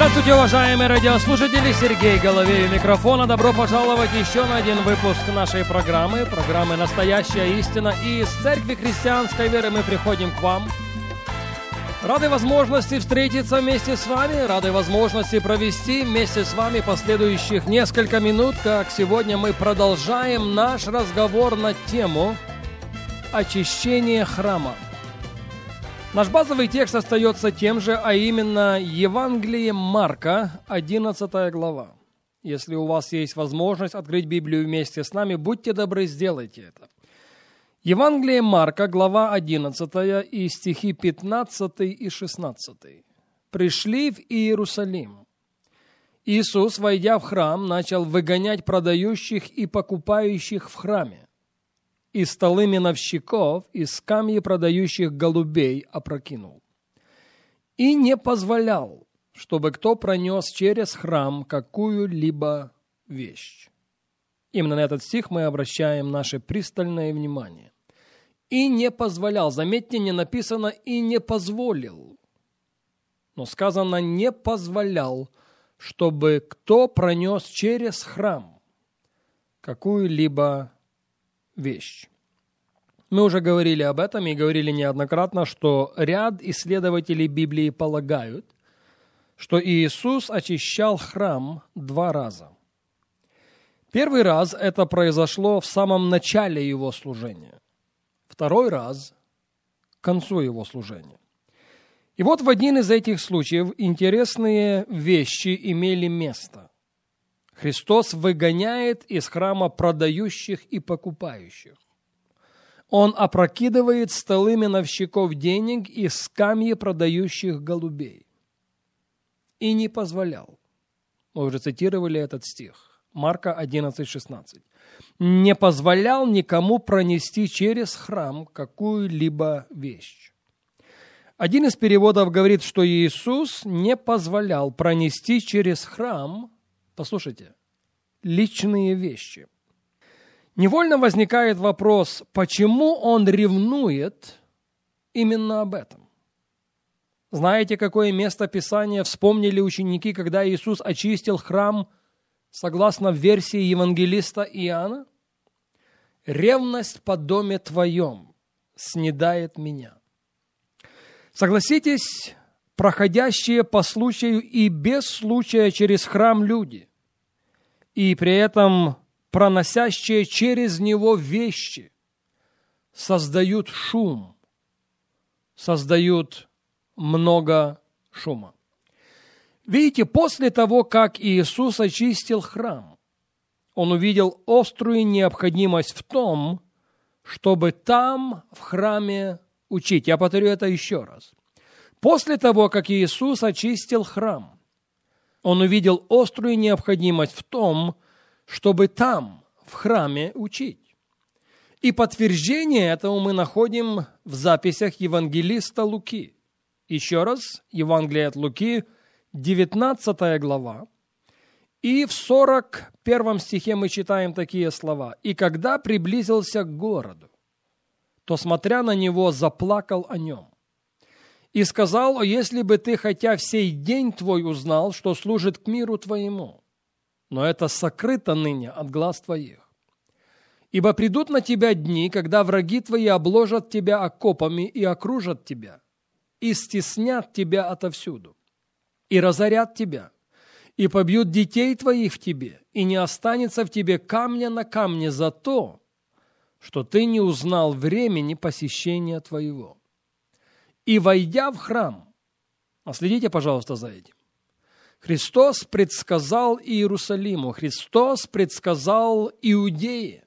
Здравствуйте, уважаемые радиослушатели! Сергей Головей у микрофона. Добро пожаловать еще на один выпуск нашей программы, программы «Настоящая истина». И из Церкви Христианской Веры мы приходим к вам. Рады возможности встретиться вместе с вами, рады возможности провести вместе с вами последующих несколько минут, как сегодня мы продолжаем наш разговор на тему очищения храма. Наш базовый текст остается тем же, а именно Евангелие Марка, 11 глава. Если у вас есть возможность открыть Библию вместе с нами, будьте добры, сделайте это. Евангелие Марка, глава 11 и стихи 15 и 16. «Пришли в Иерусалим. Иисус, войдя в храм, начал выгонять продающих и покупающих в храме и столы миновщиков, и скамьи продающих голубей опрокинул. И не позволял, чтобы кто пронес через храм какую-либо вещь. Именно на этот стих мы обращаем наше пристальное внимание. И не позволял, заметьте, не написано «и не позволил», но сказано «не позволял», чтобы кто пронес через храм какую-либо вещь. Мы уже говорили об этом и говорили неоднократно, что ряд исследователей Библии полагают, что Иисус очищал храм два раза. Первый раз это произошло в самом начале его служения. Второй раз – к концу его служения. И вот в один из этих случаев интересные вещи имели место. Христос выгоняет из храма продающих и покупающих. Он опрокидывает столы миновщиков денег и скамьи продающих голубей. И не позволял. Мы уже цитировали этот стих. Марка 11:16. Не позволял никому пронести через храм какую-либо вещь. Один из переводов говорит, что Иисус не позволял пронести через храм Послушайте, личные вещи. Невольно возникает вопрос, почему он ревнует именно об этом? Знаете, какое место Писания вспомнили ученики, когда Иисус очистил храм, согласно версии евангелиста Иоанна? «Ревность по доме твоем снедает меня». Согласитесь, проходящие по случаю и без случая через храм люди, и при этом проносящие через него вещи создают шум, создают много шума. Видите, после того, как Иисус очистил храм, он увидел острую необходимость в том, чтобы там, в храме, учить. Я повторю это еще раз. После того, как Иисус очистил храм, он увидел острую необходимость в том, чтобы там, в храме, учить. И подтверждение этого мы находим в записях евангелиста Луки. Еще раз, Евангелие от Луки, 19 глава. И в 41 стихе мы читаем такие слова. «И когда приблизился к городу, то, смотря на него, заплакал о нем и сказал, «О, если бы ты хотя всей день твой узнал, что служит к миру твоему, но это сокрыто ныне от глаз твоих. Ибо придут на тебя дни, когда враги твои обложат тебя окопами и окружат тебя, и стеснят тебя отовсюду, и разорят тебя, и побьют детей твоих в тебе, и не останется в тебе камня на камне за то, что ты не узнал времени посещения твоего и войдя в храм, следите, пожалуйста, за этим, Христос предсказал Иерусалиму, Христос предсказал Иудее,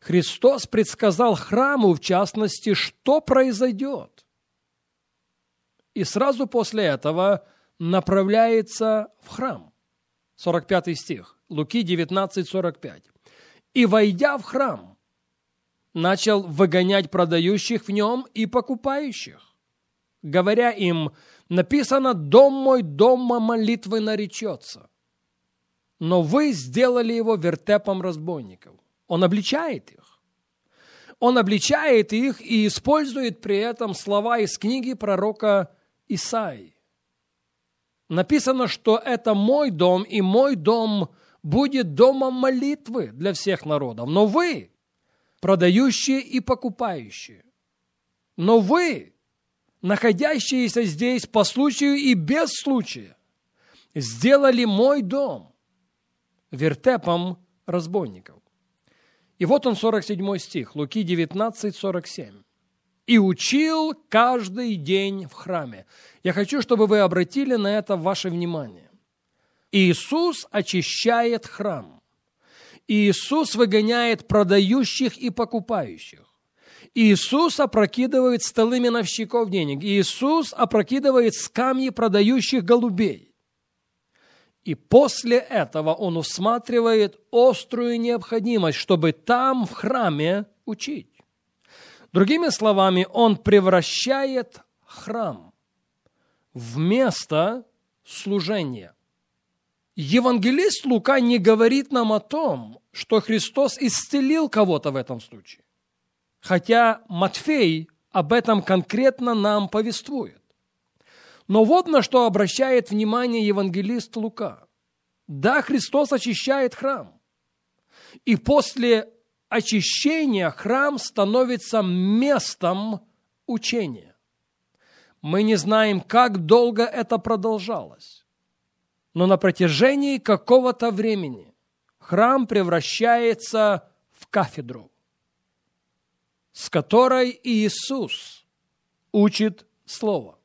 Христос предсказал храму, в частности, что произойдет. И сразу после этого направляется в храм. 45 стих, Луки 19, 45. «И, войдя в храм, начал выгонять продающих в нем и покупающих, говоря им, написано «Дом мой дома молитвы наречется». Но вы сделали его вертепом разбойников. Он обличает их. Он обличает их и использует при этом слова из книги пророка Исаии. Написано, что это мой дом, и мой дом будет домом молитвы для всех народов. Но вы, продающие и покупающие, но вы, находящиеся здесь по случаю и без случая, сделали мой дом вертепом разбойников. И вот он, 47 стих, Луки 19, 47. «И учил каждый день в храме». Я хочу, чтобы вы обратили на это ваше внимание. Иисус очищает храм. Иисус выгоняет продающих и покупающих. Иисус опрокидывает столы миновщиков денег. Иисус опрокидывает скамьи продающих голубей. И после этого он усматривает острую необходимость, чтобы там, в храме, учить. Другими словами, он превращает храм в место служения. Евангелист Лука не говорит нам о том, что Христос исцелил кого-то в этом случае. Хотя Матфей об этом конкретно нам повествует. Но вот на что обращает внимание евангелист Лука. Да, Христос очищает храм. И после очищения храм становится местом учения. Мы не знаем, как долго это продолжалось. Но на протяжении какого-то времени храм превращается в кафедру, с которой Иисус учит Слово.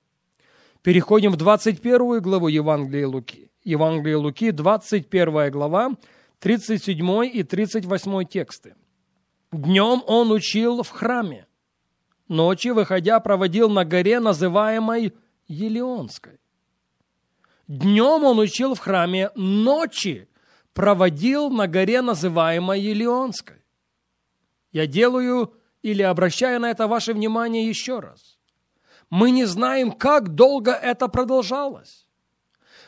Переходим в 21 главу Евангелия Луки. Евангелие Луки, 21 глава, 37 и 38 тексты. Днем он учил в храме, ночью, выходя, проводил на горе, называемой Елеонской. Днем он учил в храме, ночи проводил на горе, называемой Елеонской. Я делаю или обращаю на это ваше внимание еще раз. Мы не знаем, как долго это продолжалось.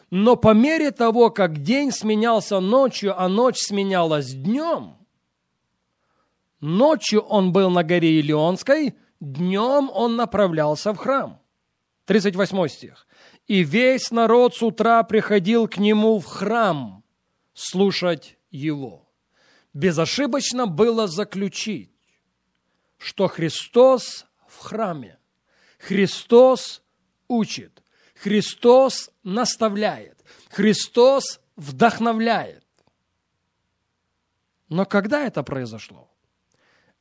Но по мере того, как день сменялся ночью, а ночь сменялась днем, ночью он был на горе Илионской, днем он направлялся в храм. 38 стих. «И весь народ с утра приходил к нему в храм слушать его». Безошибочно было заключить, что Христос в храме. Христос учит, Христос наставляет, Христос вдохновляет. Но когда это произошло?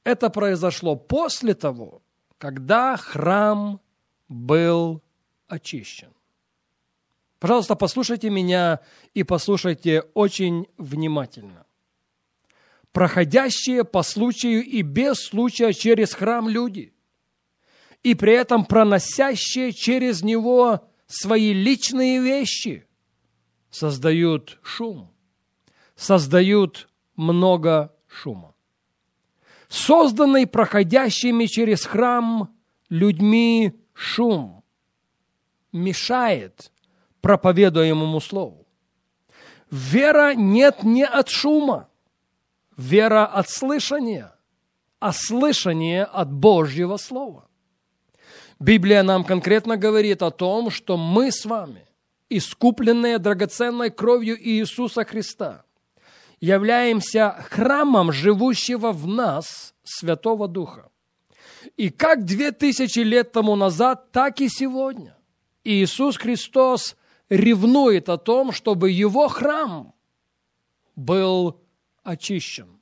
Это произошло после того, когда храм был очищен. Пожалуйста, послушайте меня и послушайте очень внимательно. Проходящие по случаю и без случая через храм люди – и при этом проносящие через него свои личные вещи, создают шум, создают много шума. Созданный проходящими через храм людьми шум мешает проповедуемому слову. Вера нет не от шума, вера от слышания, а слышание от Божьего Слова. Библия нам конкретно говорит о том, что мы с вами, искупленные драгоценной кровью Иисуса Христа, являемся храмом живущего в нас Святого Духа. И как две тысячи лет тому назад, так и сегодня Иисус Христос ревнует о том, чтобы Его храм был очищен,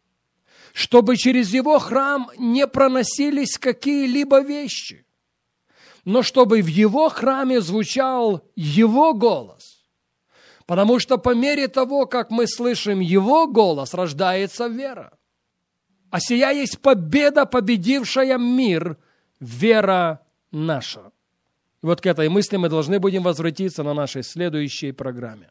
чтобы через Его храм не проносились какие-либо вещи, но чтобы в его храме звучал его голос. Потому что по мере того, как мы слышим его голос, рождается вера. А сия есть победа, победившая мир, вера наша. И вот к этой мысли мы должны будем возвратиться на нашей следующей программе.